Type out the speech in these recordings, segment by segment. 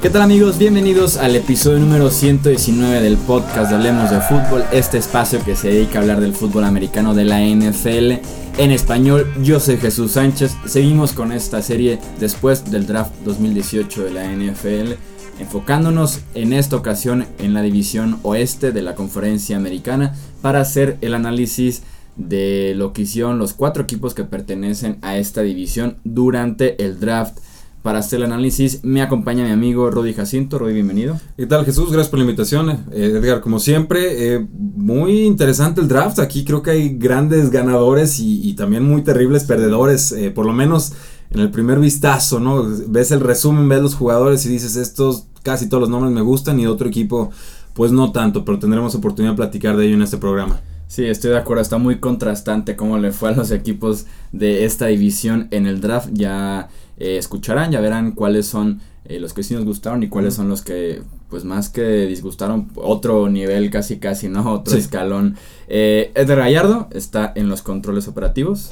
¿Qué tal amigos? Bienvenidos al episodio número 119 del podcast de Hablemos de Fútbol, este espacio que se dedica a hablar del fútbol americano de la NFL en español. Yo soy Jesús Sánchez, seguimos con esta serie después del draft 2018 de la NFL, enfocándonos en esta ocasión en la división oeste de la conferencia americana para hacer el análisis de lo que hicieron los cuatro equipos que pertenecen a esta división durante el draft para hacer el análisis me acompaña mi amigo Rudy Jacinto. Rudy, bienvenido. ¿Qué tal Jesús? Gracias por la invitación. Eh, Edgar, como siempre, eh, muy interesante el draft. Aquí creo que hay grandes ganadores y, también muy terribles perdedores, eh, por lo menos en el primer vistazo, ¿no? Ves el resumen, ves los jugadores y dices, estos casi todos los nombres me gustan y otro equipo pues no tanto, pero tendremos oportunidad de platicar de ello en este programa. Sí, estoy de acuerdo, está muy contrastante cómo le fue a los equipos de esta división en el draft. Ya eh, escucharán, ya verán cuáles son eh, los que sí nos gustaron y cuáles son los que, pues más que disgustaron, otro nivel casi casi, ¿no? Otro escalón. Eh, Edgar Gallardo está en los controles operativos.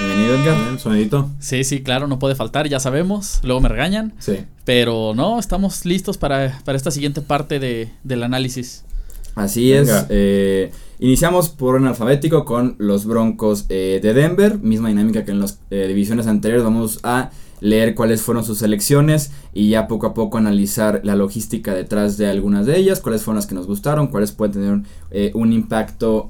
Bienvenido, Edgar. sonidito. Sí, sí, claro, no puede faltar, ya sabemos. Luego me regañan. Sí. Pero no, estamos listos para, para esta siguiente parte de, del análisis. Así es. Eh, iniciamos por un alfabético con los Broncos eh, de Denver. Misma dinámica que en las eh, divisiones anteriores. Vamos a leer cuáles fueron sus selecciones y ya poco a poco analizar la logística detrás de algunas de ellas, cuáles fueron las que nos gustaron, cuáles pueden tener un impacto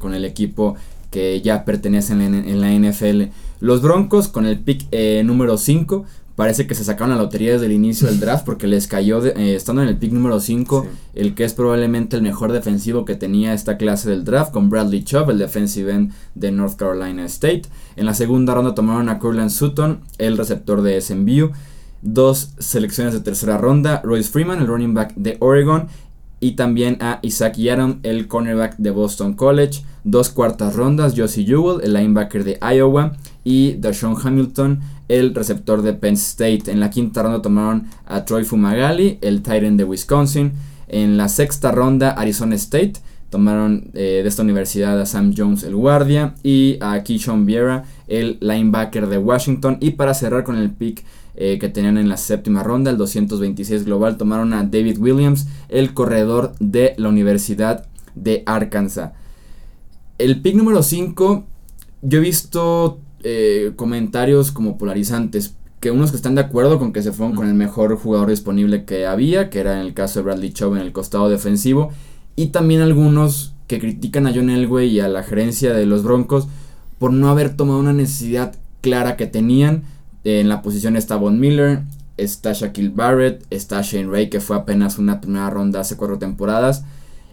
con el equipo que ya pertenecen en, en, la NFL. Los Broncos con el pick número 5 parece que se sacaron la lotería desde el inicio del draft porque les cayó eh, estando en el pick número 5 el que es probablemente el mejor defensivo que tenía esta clase del draft con Bradley Chubb, el defensive end de North Carolina State. En la segunda ronda tomaron a Curland Sutton, el receptor de SMU. Dos selecciones de tercera ronda, Royce Freeman, el running back de Oregon, y también a Isaac Yaron, el cornerback de Boston College. Dos cuartas rondas, Josie Jewell, el linebacker de Iowa, y Dashawn Hamilton, el receptor de Penn State. En la quinta ronda tomaron a Troy Fumagalli, el Titan de Wisconsin. En la sexta ronda, Arizona State. Tomaron eh, de esta universidad a Sam Jones, el guardia, y a Keyshawn Vieira, el linebacker de Washington. Y para cerrar con el pick eh, que tenían en la séptima ronda, el 226 global, tomaron a David Williams, el corredor de la Universidad de Arkansas. El pick número 5, yo he visto eh, comentarios como polarizantes. Que unos que están de acuerdo con que se fueron con el mejor jugador disponible que había, que era en el caso de Bradley Chubb en el costado defensivo. Y también algunos que critican a John Elway y a la gerencia de los Broncos por no haber tomado una necesidad clara que tenían. En la posición está Von Miller, está Shaquille Barrett, está Shane Ray, que fue apenas una primera ronda hace cuatro temporadas.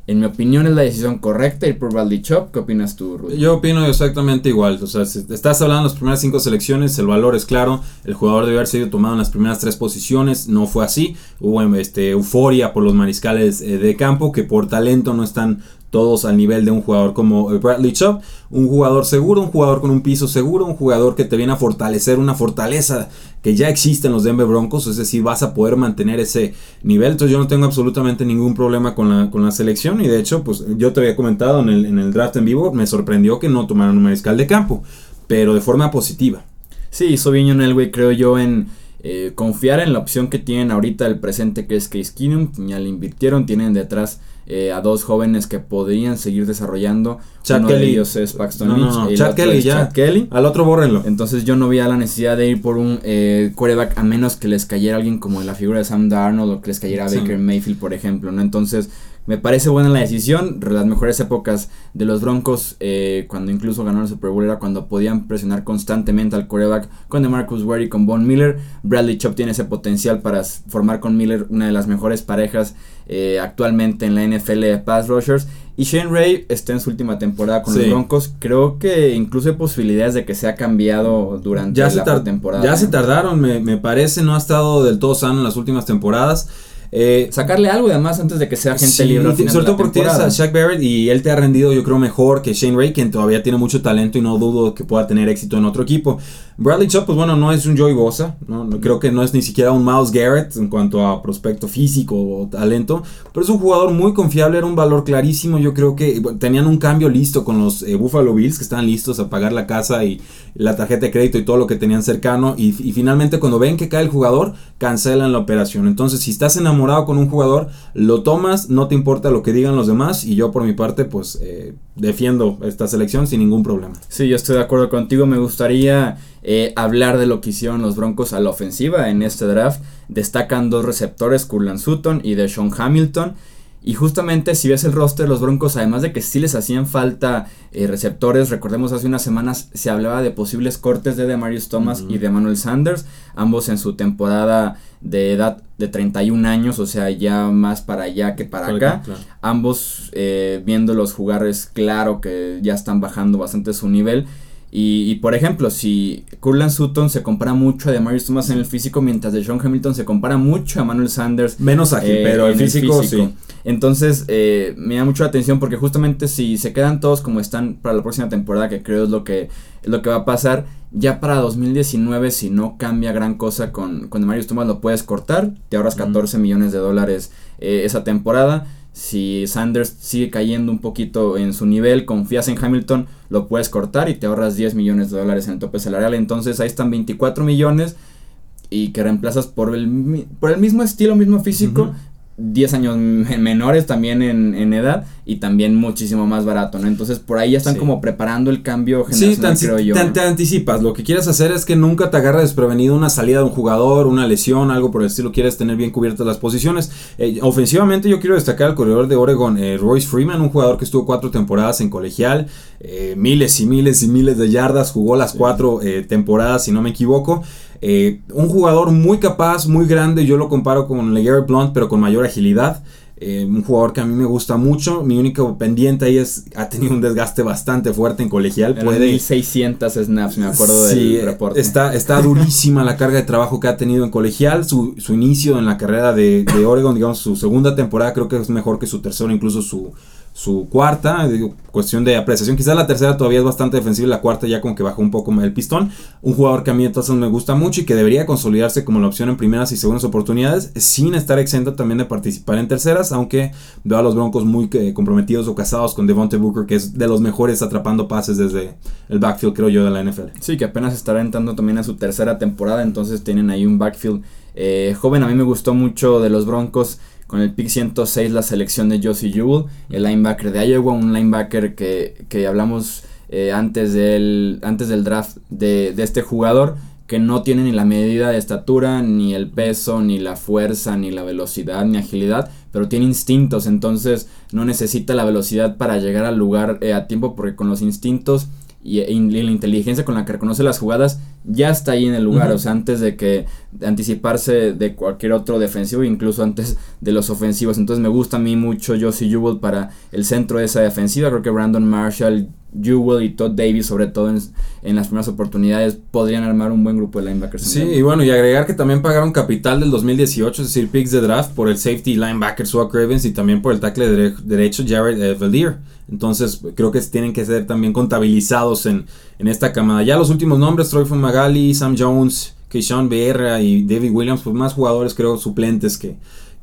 En mi opinión es la decisión correcta ir por Chop. ¿Qué opinas tú, Rudy? Yo opino exactamente igual. O sea, estás hablando de las primeras cinco selecciones, el valor es claro. El jugador debe haber sido tomado en las primeras tres posiciones. No fue así. Hubo este, euforia por los mariscales eh, de campo que por talento no están todos al nivel de un jugador como eh, Bradley Chubb, un jugador seguro, un jugador con un piso seguro, un jugador que te viene a fortalecer una fortaleza que ya existe en los Denver Broncos, es decir, vas a poder mantener ese nivel, entonces yo no tengo absolutamente ningún problema con la, con la selección. Y de hecho, pues yo te había comentado en el, en el draft en vivo, me sorprendió que no tomaran un mariscal de campo, pero de forma positiva. Sí, hizo bien creo yo, en eh, confiar en la opción que tienen ahorita el presente que es Case Keenum, ya le invirtieron, tienen detrás eh, a dos jóvenes que podrían seguir desarrollando. Chad Uno Kelly. de ellos es Paxton Lynch. Chad Kelly, ya. Kelly. Al otro bórrenlo. Entonces yo no vi la necesidad de ir por un eh, quarterback a menos que les cayera alguien como la figura de Sam Darnold o que les cayera Baker Mayfield, por ejemplo, ¿no? Entonces me parece buena la decisión. Las mejores épocas de los Broncos, eh, cuando incluso ganaron el Super Bowl, era cuando podían presionar constantemente al quarterback con DeMarcus Ware y con Von Miller. Bradley Chop tiene ese potencial para formar con Miller una de las mejores parejas eh, actualmente en la NFL de pass rushers. Y Shane Ray está en su última temporada con los Broncos. Creo que incluso hay posibilidades de que se ha cambiado durante ya la temporada. Ya se tardaron, me, me parece. No ha estado del todo sano en las últimas temporadas. Eh, Sacarle algo además antes de que sea gente libre. sobre todo porque tienes a Shaq Barrett y él te ha rendido yo creo mejor que Shane Ray, quien todavía tiene mucho talento y no dudo que pueda tener éxito en otro equipo. Bradley Chubb, pues bueno, no es un Joey Bosa, ¿no? creo que no es ni siquiera un Miles Garrett en cuanto a prospecto físico o talento, pero es un jugador muy confiable, era un valor clarísimo, yo creo que tenían un cambio listo con los eh, Buffalo Bills, que estaban listos a pagar la casa y la tarjeta de crédito y todo lo que tenían cercano, y, finalmente cuando ven que cae el jugador, cancelan la operación. Entonces, si estás enamorado con un jugador, lo tomas, no te importa lo que digan los demás, y yo por mi parte, pues eh, defiendo esta selección sin ningún problema. Sí, yo estoy de acuerdo contigo, me gustaría eh, hablar de lo que hicieron los Broncos a la ofensiva en este draft. Destacan dos receptores, Curlan Sutton y Deshaun Hamilton. Y justamente si ves el roster de los Broncos, además de que sí les hacían falta eh, receptores, recordemos hace unas semanas se hablaba de posibles cortes de Demarius Thomas y de Manuel Sanders, ambos en su temporada de edad de 31 años, o sea, ya más para allá que para acá. Ambos eh, viéndolos jugar es claro que ya están bajando bastante su nivel. Y, por ejemplo, si Curlan Sutton se compara mucho a Demarius Thomas en el físico, mientras de Sean Hamilton se compara mucho a Manuel Sanders. Menos ágil, eh, pero el físico, sí. Entonces, eh, me da mucho la atención porque justamente si se quedan todos como están para la próxima temporada, que creo es lo que, es lo que va a pasar, ya para 2019, si no cambia gran cosa con, con Demarius Thomas, lo puedes cortar, te ahorras 14 millones de dólares eh, esa temporada si Sanders sigue cayendo un poquito en su nivel, confías en Hamilton, lo puedes cortar y te ahorras 10 millones de dólares en el tope salarial. Entonces ahí están 24 millones y que reemplazas por el, por el mismo estilo, mismo físico, 10 años menores también en, edad y también muchísimo más barato, ¿no? Entonces por ahí ya están como preparando el cambio generacional, sí, creo yo. Te, te, anticipas, lo que quieres hacer es que nunca te agarre desprevenido una salida de un jugador, una lesión, algo por el estilo, quieres tener bien cubiertas las posiciones. Eh, ofensivamente yo quiero destacar al corredor de Oregon, eh, Royce Freeman, un jugador que estuvo cuatro temporadas en colegial, eh, miles y miles y miles de yardas, jugó las cuatro temporadas si no me equivoco. Eh, un jugador muy capaz, muy grande, yo lo comparo con LeGarrette Blunt, pero con mayor agilidad. Eh, un jugador que a mí me gusta mucho. Mi único pendiente ahí es ha tenido un desgaste bastante fuerte en colegial. puede 1600 snaps, me acuerdo del reporte. Está, está durísima la carga de trabajo que ha tenido en colegial. Su, inicio en la carrera de, de Oregon, digamos, su segunda temporada creo que es mejor que su tercera, incluso su, su cuarta, cuestión de apreciación. Quizás la tercera todavía es bastante defensiva y la cuarta ya como que bajó un poco el pistón. Un jugador que a mí entonces me gusta mucho y que debería consolidarse como la opción en primeras y segundas oportunidades, sin estar exento también de participar en terceras, aunque veo a los Broncos muy eh, comprometidos o casados con Devonte Booker, que es de los mejores atrapando pases desde el backfield, creo yo, de la NFL. Sí, que apenas estará entrando también a su tercera temporada, entonces tienen ahí un backfield eh, joven. A mí me gustó mucho de los Broncos con el pick 106 la selección de Josie Jewell, el linebacker de Iowa, un linebacker que, que hablamos eh, antes, del, antes del draft de, de, este jugador, que no tiene ni la medida de estatura, ni el peso, ni la fuerza, ni la velocidad, ni agilidad, pero tiene instintos, entonces no necesita la velocidad para llegar al lugar eh, a tiempo, porque con los instintos y, la inteligencia con la que reconoce las jugadas ya está ahí en el lugar, o sea, antes de que anticiparse de cualquier otro defensivo, incluso antes de los ofensivos. Entonces me gusta a mí mucho Josie Jewell para el centro de esa defensiva. Creo que Brandon Marshall, Jewell y Todd Davis, sobre todo en, las primeras oportunidades, podrían armar un buen grupo de linebackers. Sí, y bueno, y agregar que también pagaron capital del 2018, es decir, picks de draft por el safety linebacker Swag Ravens y también por el tackle derecho Jared eh, Valdir. Entonces creo que tienen que ser también contabilizados en, en esta camada. Ya los últimos nombres, Troy Magali, Sam Jones, Keyshawn Beerra y David Williams, pues más jugadores creo suplentes que,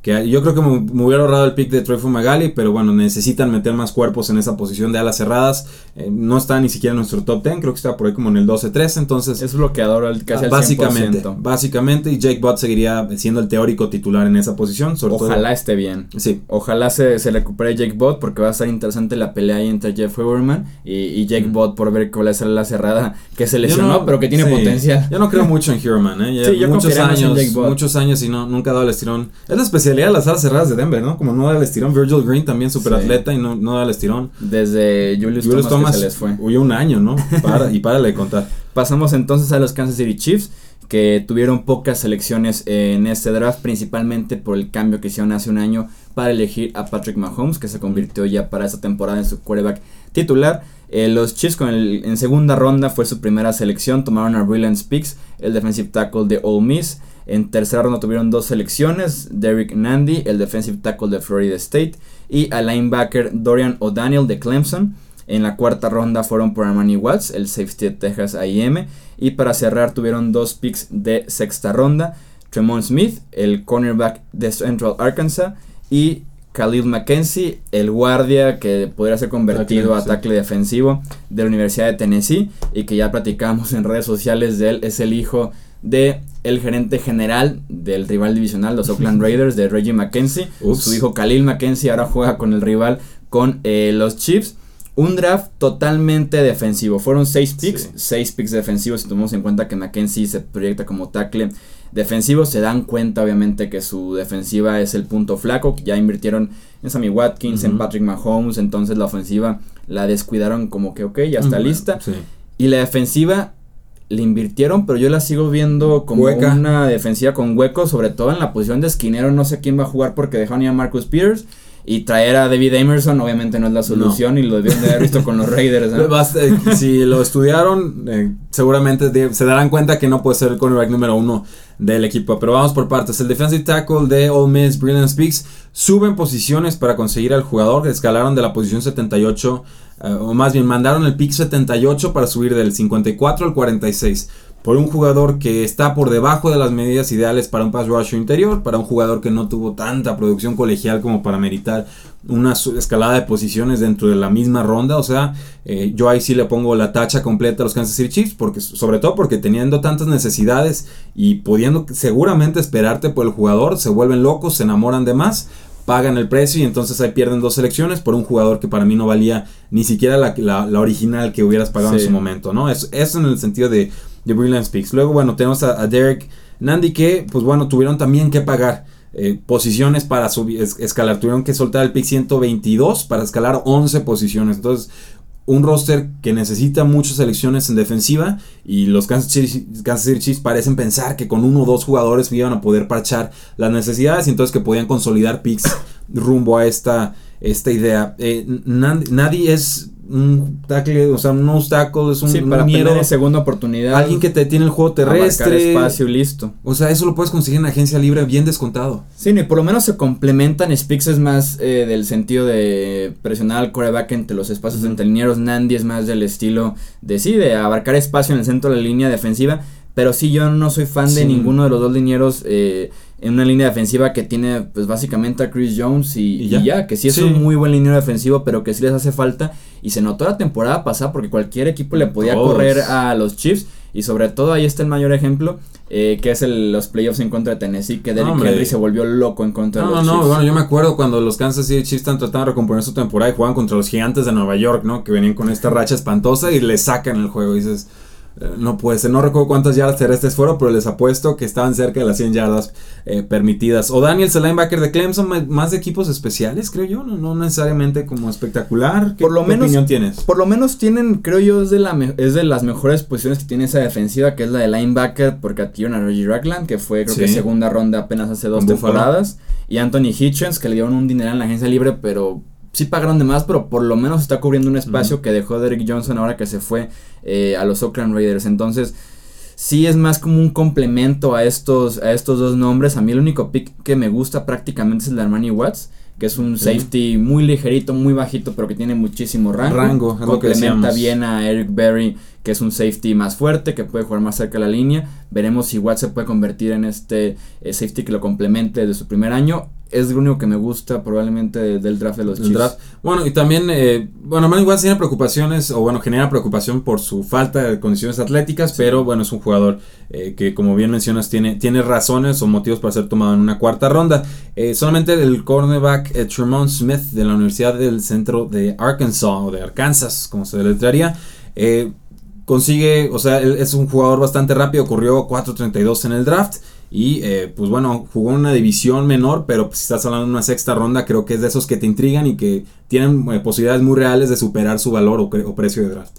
yo creo que me, hubiera ahorrado el pick de Troy Fumagalli, pero bueno, necesitan meter más cuerpos en esa posición de alas cerradas. Eh, no está ni siquiera en nuestro top 10, creo que está por ahí como en el 12-13, entonces... Es bloqueador casi al básicamente, Básicamente, y Jake Bott seguiría siendo el teórico titular en esa posición. Ojalá esté bien. Sí. Ojalá se, se, recupere Jake Bott, porque va a estar interesante la pelea ahí entre Jeff Weberman y, Jake Bott por ver cuál es la cerrada que se lesionó, pero que tiene potencial. Yo no creo mucho en Heroman, ¿eh? sí, yo muchos años, muchos años y no, nunca ha dado el estirón. Es la especialidad las alas cerradas de Denver, ¿no? Como no da el estirón. Virgil Green también super atleta y no, no da el estirón. Desde Julius, Thomas, se les fue. Huyó un año, ¿no? Para, y párale de contar. Pasamos entonces a los Kansas City Chiefs que tuvieron pocas selecciones en este draft, principalmente por el cambio que hicieron hace un año para elegir a Patrick Mahomes, que se convirtió ya para esta temporada en su quarterback titular. Los Chiefs con el, en segunda ronda fue su primera selección, tomaron a Brilliant Speaks, el defensive tackle de Ole Miss. En tercera ronda tuvieron dos selecciones, Derek Nandy, el defensive tackle de Florida State, y al linebacker Dorian O'Daniel de Clemson. En la cuarta ronda fueron por Armani Watts, el safety de Texas A&M. Y para cerrar tuvieron dos picks de sexta ronda. Tremont Smith, el cornerback de Central Arkansas. Y Khalil Mackenzie, el guardia que podría ser convertido a tackle defensivo de la Universidad de Tennessee. Y que ya platicamos en redes sociales de él. Es el hijo de el gerente general del rival divisional, los Oakland Raiders, de Reggie McKenzie. Su hijo Khalil McKenzie ahora juega con el rival con eh, los Chiefs. Un draft totalmente defensivo. Fueron seis picks, seis picks defensivos. Si tomamos en cuenta que Mackenzie se proyecta como tackle defensivo, se dan cuenta obviamente que su defensiva es el punto flaco. Ya invirtieron en Sammy Watkins, en Patrick Mahomes. Entonces la ofensiva la descuidaron como que, ok, ya está lista. Y la defensiva le invirtieron, pero yo la sigo viendo como una defensiva con huecos, sobre todo en la posición de esquinero. No sé quién va a jugar porque dejaron ya a Marcus Peters. Y traer a David Emerson obviamente no es la solución y lo debieron de haber visto con los Raiders. Eh, si lo estudiaron, eh, seguramente se darán cuenta que no puede ser el cornerback número uno del equipo. Pero vamos por partes. El defensive tackle de Ole Miss, Brilliant Speaks, suben posiciones para conseguir al jugador. Escalaron de la posición 78, eh, o más bien mandaron el pick 78 para subir del 54 al 46 por un jugador que está por debajo de las medidas ideales para un pass rush interior, para un jugador que no tuvo tanta producción colegial como para meritar una escalada de posiciones dentro de la misma ronda. O sea, eh, yo ahí sí le pongo la tacha completa a los Kansas City Chiefs, porque, sobre todo porque teniendo tantas necesidades y pudiendo seguramente esperarte por el jugador, se vuelven locos, se enamoran de más pagan el precio y entonces ahí pierden dos selecciones por un jugador que para mí no valía ni siquiera la, original que hubieras pagado en su momento, ¿no? Eso, eso en el sentido de, de Brilliant Speaks. Luego, bueno, tenemos a, Derek Nandi que, pues bueno, tuvieron también que pagar eh, posiciones para subir, escalar. Tuvieron que soltar el pick 122 para escalar 11 posiciones. Entonces, un roster que necesita muchas selecciones en defensiva y los Kansas City, Chiefs parecen pensar que con uno o dos jugadores iban a poder parchar las necesidades y entonces que podían consolidar picks rumbo a esta, esta idea. Eh, nadie es un tackle, o sea, un obstáculo, es un, sí, para miedo. segunda oportunidad. Alguien que te tiene el juego terrestre. espacio listo. O sea, eso lo puedes conseguir en agencia libre bien descontado. Sí, y por lo menos se complementan. Spix es más eh, del sentido de presionar al coreback entre los espacios entre linieros. Nandy es más del estilo de sí, de abarcar espacio en el centro de la línea defensiva. Pero sí, yo no soy fan de ninguno de los dos linieros. Eh, en una línea defensiva que tiene pues básicamente a Chris Jones y, ya? que sí es un muy buen liniero defensivo, pero que sí les hace falta y se notó la temporada pasada porque cualquier equipo le podía correr a los Chiefs y sobre todo ahí está el mayor ejemplo eh, que es el, los playoffs en contra de Tennessee que Derrick Henry se volvió loco en contra de los Chiefs. No, no, bueno, yo me acuerdo cuando los Kansas City Chiefs están tratando de recomponer su temporada y juegan contra los Gigantes de Nueva York, ¿no? Que venían con esta racha espantosa y le sacan el juego y dices no puede ser, no recuerdo cuántas yardas terrestres fueron, pero les apuesto que estaban cerca de las 100 yardas eh, permitidas. O Daniel, el linebacker de Clemson, más de equipos especiales, creo yo, no, necesariamente como espectacular. ¿Qué, por lo menos, opinión tienes? Por lo menos tienen, creo yo, es de, la es de las mejores posiciones que tiene esa defensiva, que es la de linebacker, porque adquirieron a Reggie Ragland, que fue creo que segunda ronda apenas hace dos temporadas, y Anthony Hitchens, que le dieron un dinero en la agencia libre, pero sí pagaron de más, pero por lo menos está cubriendo un espacio que dejó Derek Johnson ahora que se fue eh, a los Oakland Raiders. Entonces, sí es más como un complemento a estos, a estos dos nombres. A mí el único pick que me gusta prácticamente es el de Armani Watts, que es un safety muy ligerito, muy bajito, pero que tiene muchísimo rango. rango Complementa bien a Eric Berry, que es un safety más fuerte, que puede jugar más cerca de la línea. Veremos si Watts se puede convertir en este eh, safety que lo complemente desde su primer año es lo único que me gusta probablemente del draft de los Chiefs. Bueno, y también, eh, bueno, Man igual tiene preocupaciones, o bueno, genera preocupación por su falta de condiciones atléticas, pero bueno, es un jugador eh, que como bien mencionas tiene, tiene razones o motivos para ser tomado en una cuarta ronda. Eh, solamente el cornerback eh, Tremont Smith de la Universidad del Centro de Arkansas, o de Arkansas, como se deletrearía, consigue, o sea, es un jugador bastante rápido, corrió 4.32 en el draft. Y eh, pues bueno, jugó en una división menor, pero pues, si estás hablando de una sexta ronda, creo que es de esos que te intrigan y que tienen eh, posibilidades muy reales de superar su valor o, precio de draft.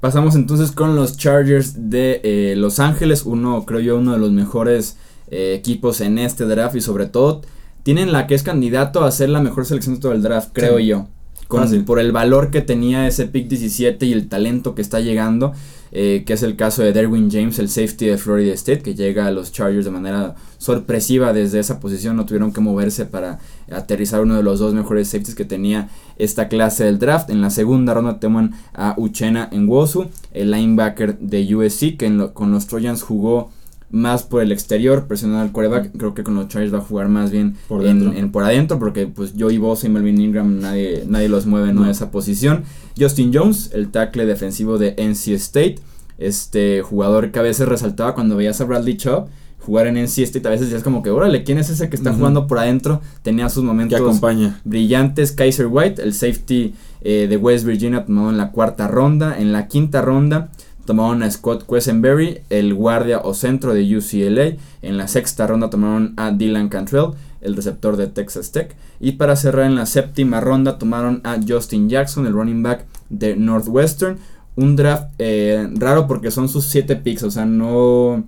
Pasamos entonces con los Chargers de eh, Los Ángeles, uno creo yo uno de los mejores equipos en este draft y sobre todo tienen la que es candidato a ser la mejor selección de todo el draft, creo yo. por el valor que tenía ese pick 17 y el talento que está llegando. Eh, que es el caso de Derwin James, el safety de Florida State, que llega a los Chargers de manera sorpresiva desde esa posición, no tuvieron que moverse para aterrizar uno de los dos mejores safeties que tenía esta clase del draft. En la segunda ronda toman a Uchena Nwosu, el linebacker de USC, que con los Trojans jugó más por el exterior, presionando al quarterback. Creo que con los Chargers va a jugar más bien por, en, por adentro, porque pues Joey Bosa y Melvin Ingram nadie, nadie los mueve en esa posición. Justin Jones, el tackle defensivo de NC State, este jugador que a veces resaltaba cuando veías a Bradley Chubb jugar en NC State, a veces es como que, órale, ¿quién es ese que está jugando por adentro? Tenía sus momentos brillantes. Kaiser White, el safety eh, de West Virginia, tomado en la cuarta ronda. En la quinta ronda, tomaron a Scott Quesenberry, el guardia o centro de UCLA. En la sexta ronda tomaron a Dylan Cantrell, el receptor de Texas Tech. Y para cerrar en la séptima ronda tomaron a Justin Jackson, el running back de Northwestern. Un draft eh, raro porque son sus siete picks, o sea, no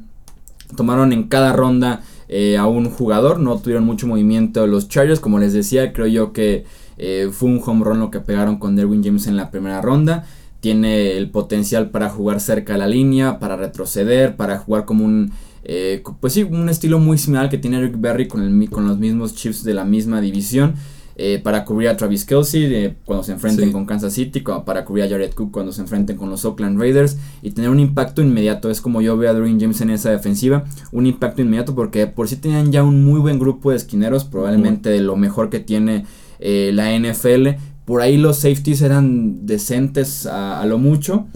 tomaron en cada ronda eh, a un jugador, no tuvieron mucho movimiento los Chargers, como les decía, creo yo que eh, fue un home run lo que pegaron con Derwin James en la primera ronda tiene el potencial para jugar cerca de la línea, para retroceder, para jugar como un, eh, pues sí, un estilo muy similar que tiene Eric Berry con, el, con los mismos Chiefs de la misma división. Eh, para cubrir a Travis Kelsey eh, cuando se enfrenten con Kansas City, para cubrir a Jared Cook cuando se enfrenten con los Oakland Raiders y tener un impacto inmediato. Es como yo veo a Dwayne James en esa defensiva, un impacto inmediato porque por si tenían ya un muy buen grupo de esquineros, probablemente de lo mejor que tiene la NFL por ahí los safeties eran decentes a, lo mucho.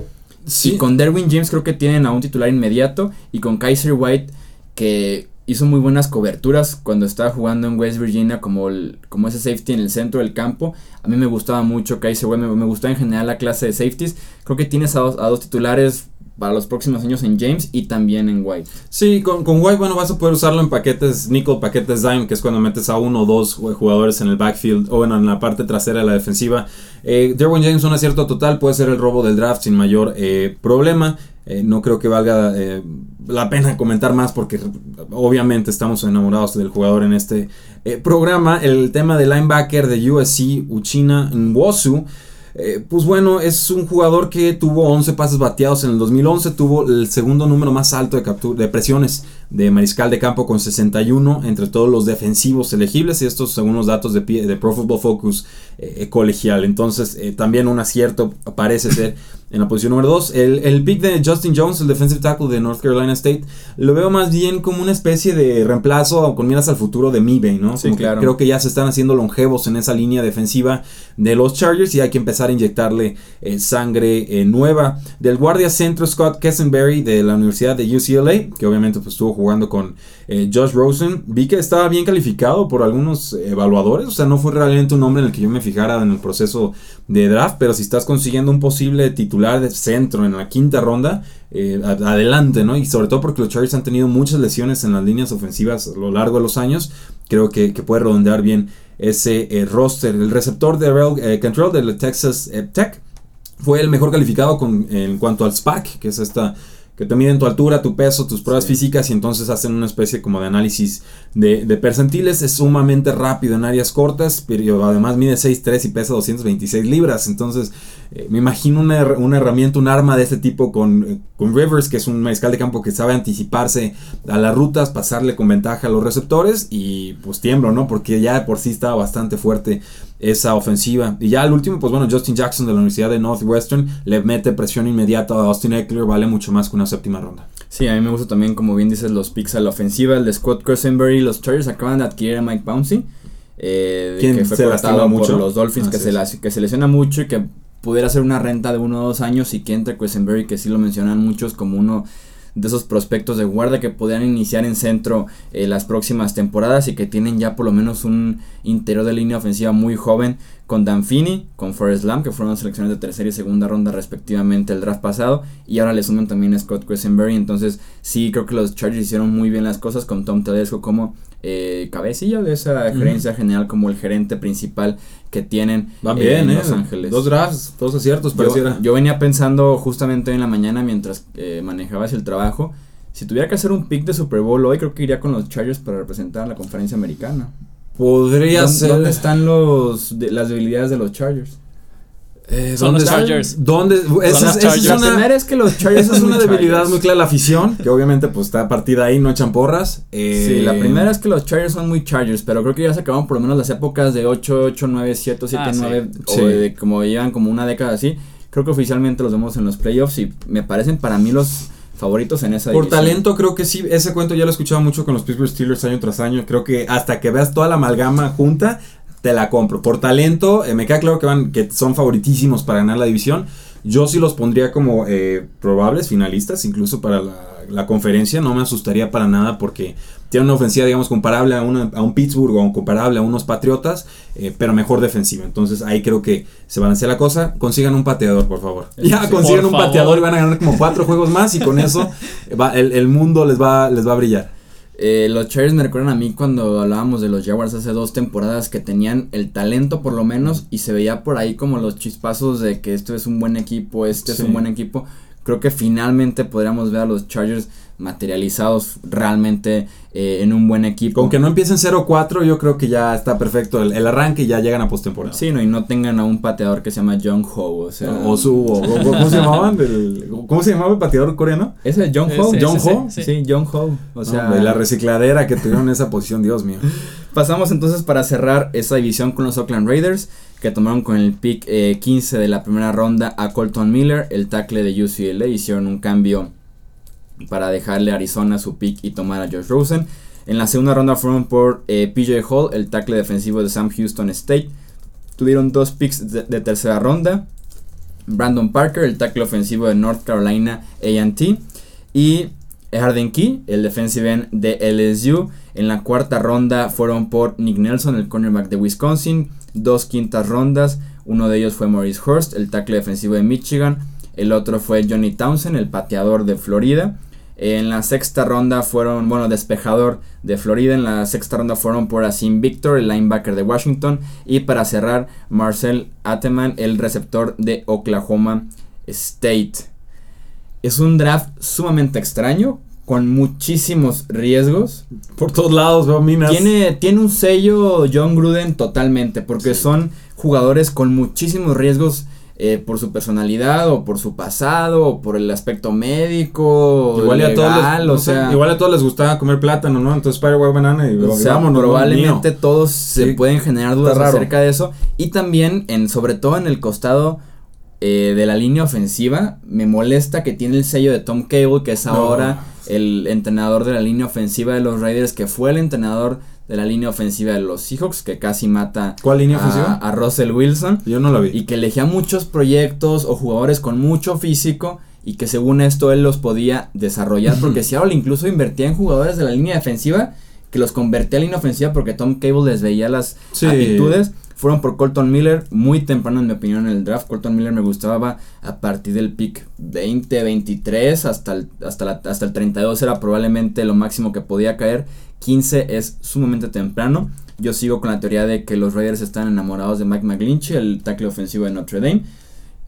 Y con Derwin James creo que tienen a un titular inmediato. Y con Kaiser White, que hizo muy buenas coberturas cuando estaba jugando en West Virginia como, como ese safety en el centro del campo. A mí me gustaba mucho Kaiser White, me, me gustaba en general la clase de safeties. Creo que tienes a dos titulares para los próximos años en James y también en White. Sí, con, con, White, bueno, vas a poder usarlo en paquetes nickel, paquetes dime, que es cuando metes a uno o dos jugadores en el backfield o en la parte trasera de la defensiva. Eh, Derwin James, un acierto total, puede ser el robo del draft sin mayor eh, problema. Eh, no creo que valga eh, la pena comentar más porque obviamente estamos enamorados del jugador en este programa. El tema del linebacker de USC, Uchina Nwosu. Eh, pues bueno, es un jugador que tuvo 11 pases bateados en el 2011, tuvo el segundo número más alto de, de presiones de mariscal de campo con 61 entre todos los defensivos elegibles y estos según los datos de, de Pro Football Focus eh, colegial. Entonces eh, también un acierto parece ser en la posición número 2. El, el, pick de Justin Jones, el defensive tackle de North Carolina State, lo veo más bien como una especie de reemplazo con miras al futuro de Mibay, ¿no? Sí, claro. creo que ya se están haciendo longevos en esa línea defensiva de los Chargers y hay que empezar a inyectarle eh, sangre nueva. Del guardia centro Scott Kessenberry de la Universidad de UCLA, que obviamente pues, estuvo jugando con eh, Josh Rosen, vi que estaba bien calificado por algunos evaluadores, o sea, no fue realmente un nombre en el que yo me fijara en el proceso de draft, pero si estás consiguiendo un posible titular de centro en la quinta ronda, eh, adelante, ¿no? Y sobre todo porque los Chargers han tenido muchas lesiones en las líneas ofensivas a lo largo de los años, creo que, puede redondear bien ese eh, roster. El receptor de Real Control de Texas Tech fue el mejor calificado con, en cuanto al SPAC, que es esta que te miden tu altura, tu peso, tus pruebas físicas y entonces hacen una especie como de análisis de, de, percentiles. Es sumamente rápido en áreas cortas, pero además mide 6'3 y pesa 226 libras. Entonces eh, me imagino una, herramienta, un arma de este tipo con, con, Rivers, que es un mariscal de campo que sabe anticiparse a las rutas, pasarle con ventaja a los receptores y pues tiemblo, ¿no? Porque ya de por sí estaba bastante fuerte esa ofensiva. Y ya al último, pues bueno, Justin Jackson de la Universidad de Northwestern le mete presión inmediata a Austin Eckler, vale mucho más que una séptima ronda. Sí, a mí me gusta también, como bien dices, los picks a la ofensiva. El de Scott Cressenberry, los Chargers acaban de adquirir a Mike Pouncey. Eh, que fue se mucho. los Dolphins, que, se la, que se lesiona mucho y que pudiera ser una renta de uno o dos años y que entre Cressenberry, que sí lo mencionan muchos como uno de esos prospectos de guardia que podrían iniciar en centro eh, las próximas temporadas y que tienen ya por lo menos un interior de línea ofensiva muy joven con Danfini, con Forrest Lamb, que fueron selecciones de tercera y segunda ronda respectivamente el draft pasado, y ahora le suman también a Scott Cressenberry, entonces sí creo que los Chargers hicieron muy bien las cosas con Tom Tedesco como eh, cabecilla de esa gerencia general, como el gerente principal que tienen bien, en Los eh, Ángeles. Dos drafts, dos aciertos pareciera. Yo, venía pensando justamente hoy en la mañana mientras eh, manejabas el trabajo, si tuviera que hacer un pick de Super Bowl hoy, creo que iría con los Chargers para representar a la conferencia americana. Podría ser. ¿Dónde están los, las debilidades de los Chargers? Eh, Son los Chargers. ¿Dónde? Esa, los es- esa es Chargers. La una, primera es que los Chargers esa es una debilidad Chargers. muy clara la afición, que obviamente pues está partida ahí, no echan porras. Eh, Sí, la primera es que los Chargers son muy Chargers, pero creo que ya se acabaron por lo menos las épocas de 8, 8, 9, 7, 7, Ah, sí. 9, Sí. o de como llevan como una década así. Creo que oficialmente los vemos en los playoffs y me parecen para mí los favoritos en esa Por división. talento creo que sí, ese cuento ya lo he escuchado mucho con los Pittsburgh Steelers año tras año, creo que hasta que veas toda la amalgama junta, te la compro. Por talento, eh, me queda claro que van que son favoritísimos para ganar la división. Yo sí los pondría como eh, probables finalistas, incluso para la, la conferencia. No me asustaría para nada porque tienen una ofensiva, digamos, comparable a, una- a un Pittsburgh o comparable a unos Patriotas, eh, pero mejor defensiva. Entonces ahí creo que se balancea la cosa. Consigan un pateador, por favor. Ya Sí, consigan un favor. pateador y van a ganar como cuatro juegos más y con eso va- el, el mundo les va, les va a brillar. Eh, los Chargers me recuerdan a mí cuando hablábamos de los Jaguars hace dos temporadas que tenían el talento por lo menos y se veía por ahí como los chispazos de que esto es un buen equipo, este Sí. es un buen equipo. Creo que finalmente podríamos ver a los Chargers materializados realmente eh, en un buen equipo. Con que no empiecen 0-4, yo creo que ya está perfecto el, el arranque y ya llegan a postemporada. Sí, no, y no tengan a un pateador que se llama John Ho, o sea... O su, o- o- ¿cómo se llamaban? El- ¿Cómo se llamaba el pateador coreano? ¿Ese es John Ho? ese, ¿John ese, Ho? sí. Sí, John Ho. O sea, No, hombre, la recicladera que tuvieron en esa posición, Dios mío. Pasamos entonces para cerrar esa división con los Oakland Raiders, que tomaron con el pick eh, 15 de la primera ronda a Colton Miller, el tackle de UCLA. Hicieron un cambio para dejarle a Arizona su pick y tomar a Josh Rosen. En la segunda ronda fueron por eh, PJ Hall, el tackle defensivo de Sam Houston State. Tuvieron dos picks de, de tercera ronda. Brandon Parker, el tackle ofensivo de North Carolina A&T. Y Harden Key, el defensive end de LSU. En la cuarta ronda fueron por Nick Nelson, el cornerback de Wisconsin. Dos quintas rondas. Uno de ellos fue Maurice Hurst, el tackle defensivo de Michigan. El otro fue Johnny Townsend, el pateador de Florida. En la sexta ronda fueron, bueno, despejador de Florida. En la sexta ronda fueron por Asim Victor, el linebacker de Washington. Y para cerrar, Marcel Ateman, el receptor de Oklahoma State. Es un draft sumamente extraño, con muchísimos riesgos. Por todos lados veo minas. Tiene, tiene un sello John Gruden totalmente, porque Sí. son jugadores con muchísimos riesgos eh, por su personalidad o por su pasado o por el aspecto médico, Igual, y a todos legal, les, o no sé, sea, igual a todos les gustaba comer plátano, ¿no? Entonces White Banana y, o y sea, vámonos, ¿no? probablemente todos se pueden generar dudas acerca de eso y también en sobre todo en el costado eh, de la línea ofensiva me molesta que tiene el sello de Tom Cable que es No. El entrenador de la línea ofensiva de los Raiders que fue el entrenador de la línea ofensiva de los Seahawks que casi mata ¿Cuál línea a, ofensiva? a Russell Wilson Yo no la vi. y que elegía muchos proyectos o jugadores con mucho físico y que según esto él los podía desarrollar porque Seattle incluso invertía en jugadores de la línea defensiva que los convertía a línea ofensiva porque Tom Cable les veía las Sí. aptitudes. Fueron por Colton Miller, muy temprano en mi opinión en el draft. Colton Miller me gustaba a partir del pick 20, 23 hasta el, hasta, hasta el 32 era probablemente lo máximo que podía caer. 15 es sumamente temprano. Yo sigo con la teoría de que los Raiders están enamorados de Mike McGlinchey, el tackle ofensivo de Notre Dame.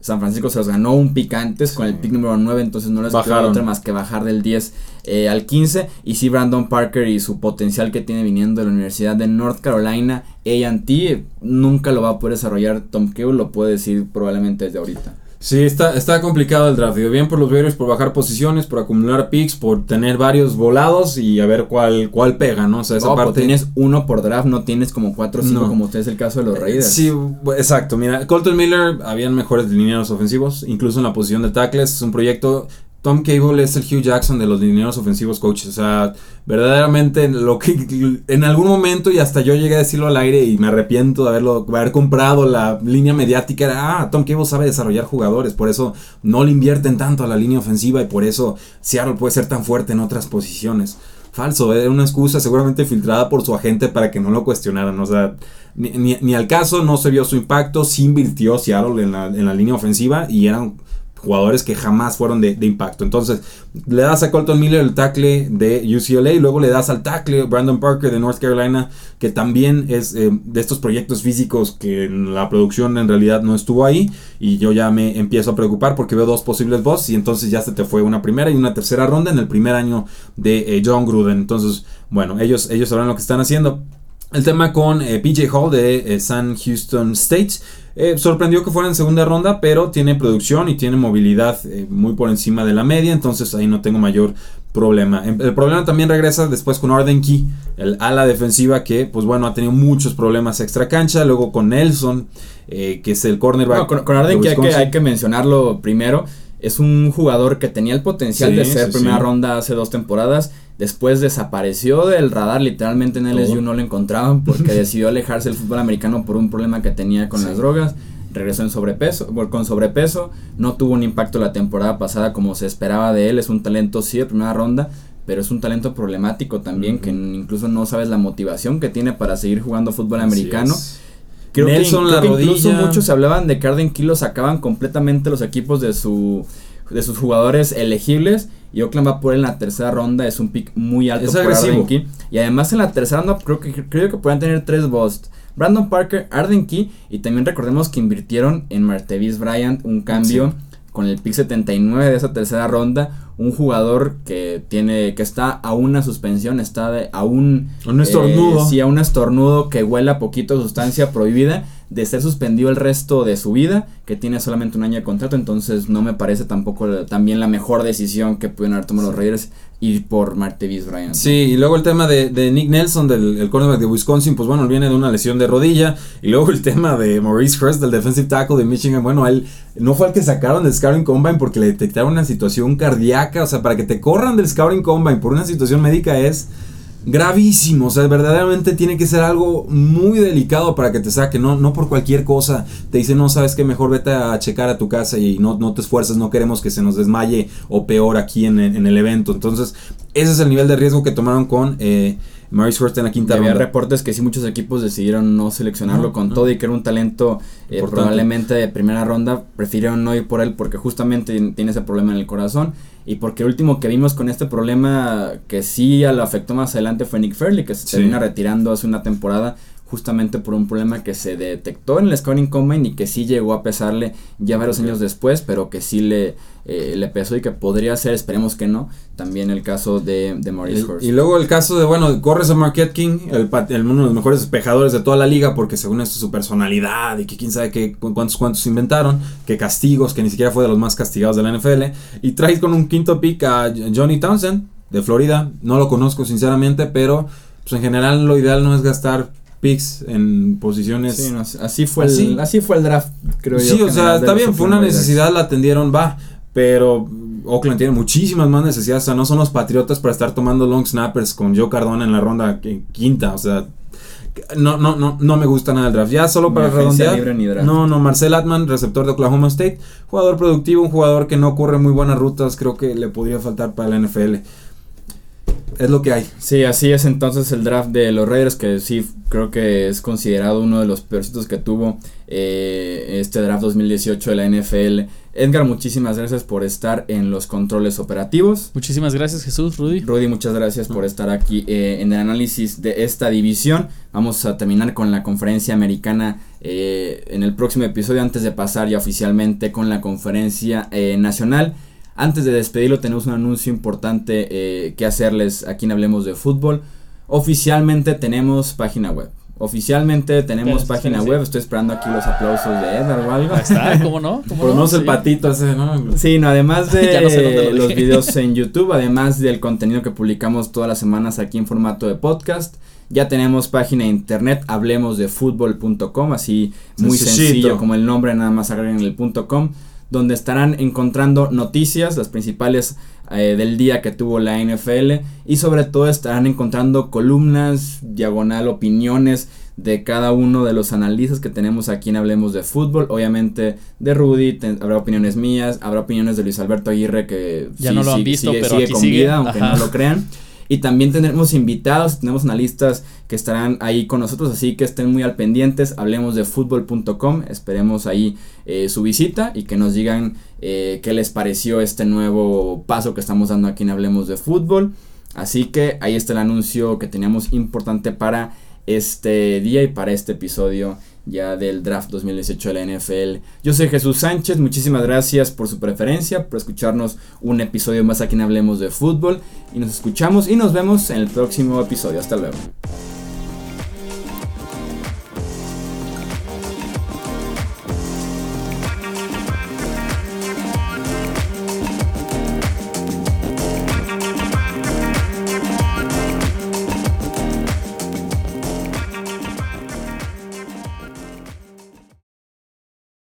San Francisco se los ganó un pick antes con el pick número 9, entonces no les quedó otra más que bajar del 10 eh, al 15. Y sí, Brandon Parker y su potencial que tiene viniendo de la Universidad de North Carolina, A&T, nunca lo va a poder desarrollar Tom Cable, lo puede decir probablemente desde ahorita. Sí, está, está complicado el draft. Digo, bien por los Raiders por bajar posiciones, por acumular picks, por tener varios volados y a ver cuál, cuál pega, ¿no? O sea, esa No, pues parte. tienes uno por draft, no tienes como 4 o 5 No. como usted es el caso de los Raiders. Sí, exacto. Mira, Colton Miller habían mejores linieros ofensivos, incluso en la posición de tackles. Es un proyecto. Tom Cable es el Hugh Jackson de los linieros ofensivos coaches. O sea, verdaderamente lo que en algún momento y hasta yo llegué a decirlo al aire y me arrepiento de haberlo haber comprado la línea mediática. Era, ah, Tom Cable sabe desarrollar jugadores, por eso no le invierten tanto a la línea ofensiva y por eso Seattle puede ser tan fuerte en otras posiciones. Falso, era una excusa seguramente filtrada por su agente para que no lo cuestionaran. O sea, ni, ni- ni al caso no se vio su impacto, sí invirtió Seattle en la, en la línea ofensiva y eran jugadores que jamás fueron de, impacto. Entonces, le das a Colton Miller el tackle de UCLA y luego le das al tackle Brandon Parker de North Carolina, que también es eh, de estos proyectos físicos que en la producción en realidad no estuvo ahí. Y yo ya me empiezo a preocupar porque veo dos posibles boss y entonces ya se te fue una primera y una tercera ronda en el primer año de eh, John Gruden. Entonces, bueno, ellos, ellos sabrán lo que están haciendo. El tema con eh, PJ Hall de eh, San Houston State. Eh, sorprendió que fuera en segunda ronda, pero tiene producción y tiene movilidad muy por encima de la media, entonces ahí no tengo mayor problema. Em, el problema también regresa después con Arden Key, el ala defensiva que, pues bueno, ha tenido muchos problemas extra cancha. Luego con Nelson, que es el cornerback. con, Arden Key hay que, hay que mencionarlo primero. Es un jugador que tenía el potencial de ser primera ronda hace dos temporadas Después desapareció del radar, literalmente en LSU no lo encontraban porque decidió alejarse del fútbol americano por un problema que tenía con las drogas. Regresó en sobrepeso, con sobrepeso, no tuvo un impacto la temporada pasada como se esperaba de él, es un talento sí de primera ronda, pero es un talento problemático también, que incluso no sabes la motivación que tiene para seguir jugando fútbol americano. Creo Nelson, que, la incluso muchos se hablaban de que Arden Kilo sacaban completamente los equipos de su de sus jugadores elegibles y Oakland va por él en la tercera ronda. Es un pick muy alto es. Y además en la tercera ronda creo que, creo que pueden tener tres busts. Brandon Parker, Arden Key y también recordemos que invirtieron en Martevis Bryant un cambio con el pick 79 de esa tercera ronda. Un jugador que tiene que está a una suspensión, está de, a un... Un estornudo. Eh, sí, a un estornudo que huela poquito sustancia prohibida de ser suspendido el resto de su vida, que tiene solamente un año de contrato, entonces no me parece tampoco también la mejor decisión que pueden haber tomado los Raiders ir por Martevis Bryant. Sí, y luego el tema de, Nick Nelson, del el cornerback de Wisconsin, pues bueno, viene de una lesión de rodilla, y luego el tema de Maurice Hurst, del defensive tackle de Michigan, bueno, él no fue el que sacaron del Scouting Combine porque le detectaron una situación cardíaca, o sea, para que te corran del Scouting Combine por una situación médica es gravísimo. O sea, verdaderamente tiene que ser algo muy delicado para que te saque. No, no por cualquier cosa. Te dice, no, sabes que mejor vete a checar a tu casa y no, no te esfuerces. No queremos que se nos desmaye o peor aquí en, el evento. Entonces, ese es el nivel de riesgo que tomaron con. Eh, Hurst en la quinta ronda. Había reportes que sí muchos equipos decidieron no seleccionarlo con todo y que era un talento eh, probablemente de primera ronda. Prefirieron no ir por él porque justamente tiene ese problema en el corazón. Y porque el último que vimos con este problema que sí lo afectó más adelante fue Nick Fairley, que se termina retirando hace una temporada justamente por un problema que se detectó en el Scoring Combine y que sí llegó a pesarle ya varios años después, pero que sí le, eh, le pesó y que podría ser, esperemos que no, también el caso de, de Maurice Hurst. Y, luego el caso de, bueno, corres a Marquette King, el, uno de los mejores despejadores de toda la liga, porque según esto su personalidad y que quién sabe qué, cuántos cuantos inventaron, que castigos, que ni siquiera fue de los más castigados de la NFL, y traes con un quinto pick a Johnny Townsend de Florida, no lo conozco sinceramente, pero pues en general lo ideal no es gastar picks en posiciones. así fue el, así fue el draft, creo yo. Sí, o sea, está bien, fue una necesidad, la atendieron, va, pero Oakland tiene muchísimas más necesidades, o sea, no son los Patriotas para estar tomando long snappers con Joe Cardona en la ronda quinta, o sea, no, no, no, no me gusta nada el draft. Ya solo para redondear. No, no, Marcel Atman, receptor de Oklahoma State, jugador productivo, un jugador que no corre muy buenas rutas, creo que le podría faltar para la NFL es lo que hay. Sí, así es entonces el draft de los Raiders, que sí creo que es considerado uno de los peorcitos que tuvo eh, este draft 2018 de la NFL. Edgar, muchísimas gracias por estar en los controles operativos. Muchísimas gracias Jesús, Rudy. Rudy, muchas gracias por estar aquí eh, en el análisis de esta división. Vamos a terminar con la conferencia americana eh, en el próximo episodio antes de pasar ya oficialmente con la conferencia nacional. Antes de despedirlo tenemos un anuncio importante eh, que hacerles aquí en Hablemos de Fútbol. Oficialmente tenemos página web. Oficialmente tenemos página web. Estoy esperando aquí los aplausos de Edgar o algo. Ahí está, ¿cómo no? ¿Cómo no? el patito ese, ¿no? Sí, no, además de los videos en YouTube, además del contenido que publicamos todas las semanas aquí en formato de podcast. Ya tenemos página de internet, hablemosdefutbol.com, así muy sencillo como el nombre, nada más agreguen el punto .com donde estarán encontrando noticias, las principales eh, del día que tuvo la NFL y sobre todo estarán encontrando columnas, diagonal, opiniones de cada uno de los analistas que tenemos aquí en Hablemos de Fútbol. Obviamente de Rudy, habrá opiniones mías, habrá opiniones de Luis Alberto Aguirre que ya no lo han visto, sigue, pero con vida, aunque no lo crean. Y también tendremos invitados, tenemos analistas que estarán ahí con nosotros, así que estén muy al pendientes, hablemos de fútbol.com, esperemos ahí eh, su visita y que nos digan eh, qué les pareció este nuevo paso que estamos dando aquí en Hablemos de Fútbol. Así que ahí está el anuncio que teníamos importante para este día y para este episodio ya del draft 2018 de la NFL. Yo soy Jesús Sánchez, muchísimas gracias por su preferencia, por escucharnos un episodio más aquí en Hablemos de Fútbol y nos escuchamos y nos vemos en el próximo episodio. Hasta luego.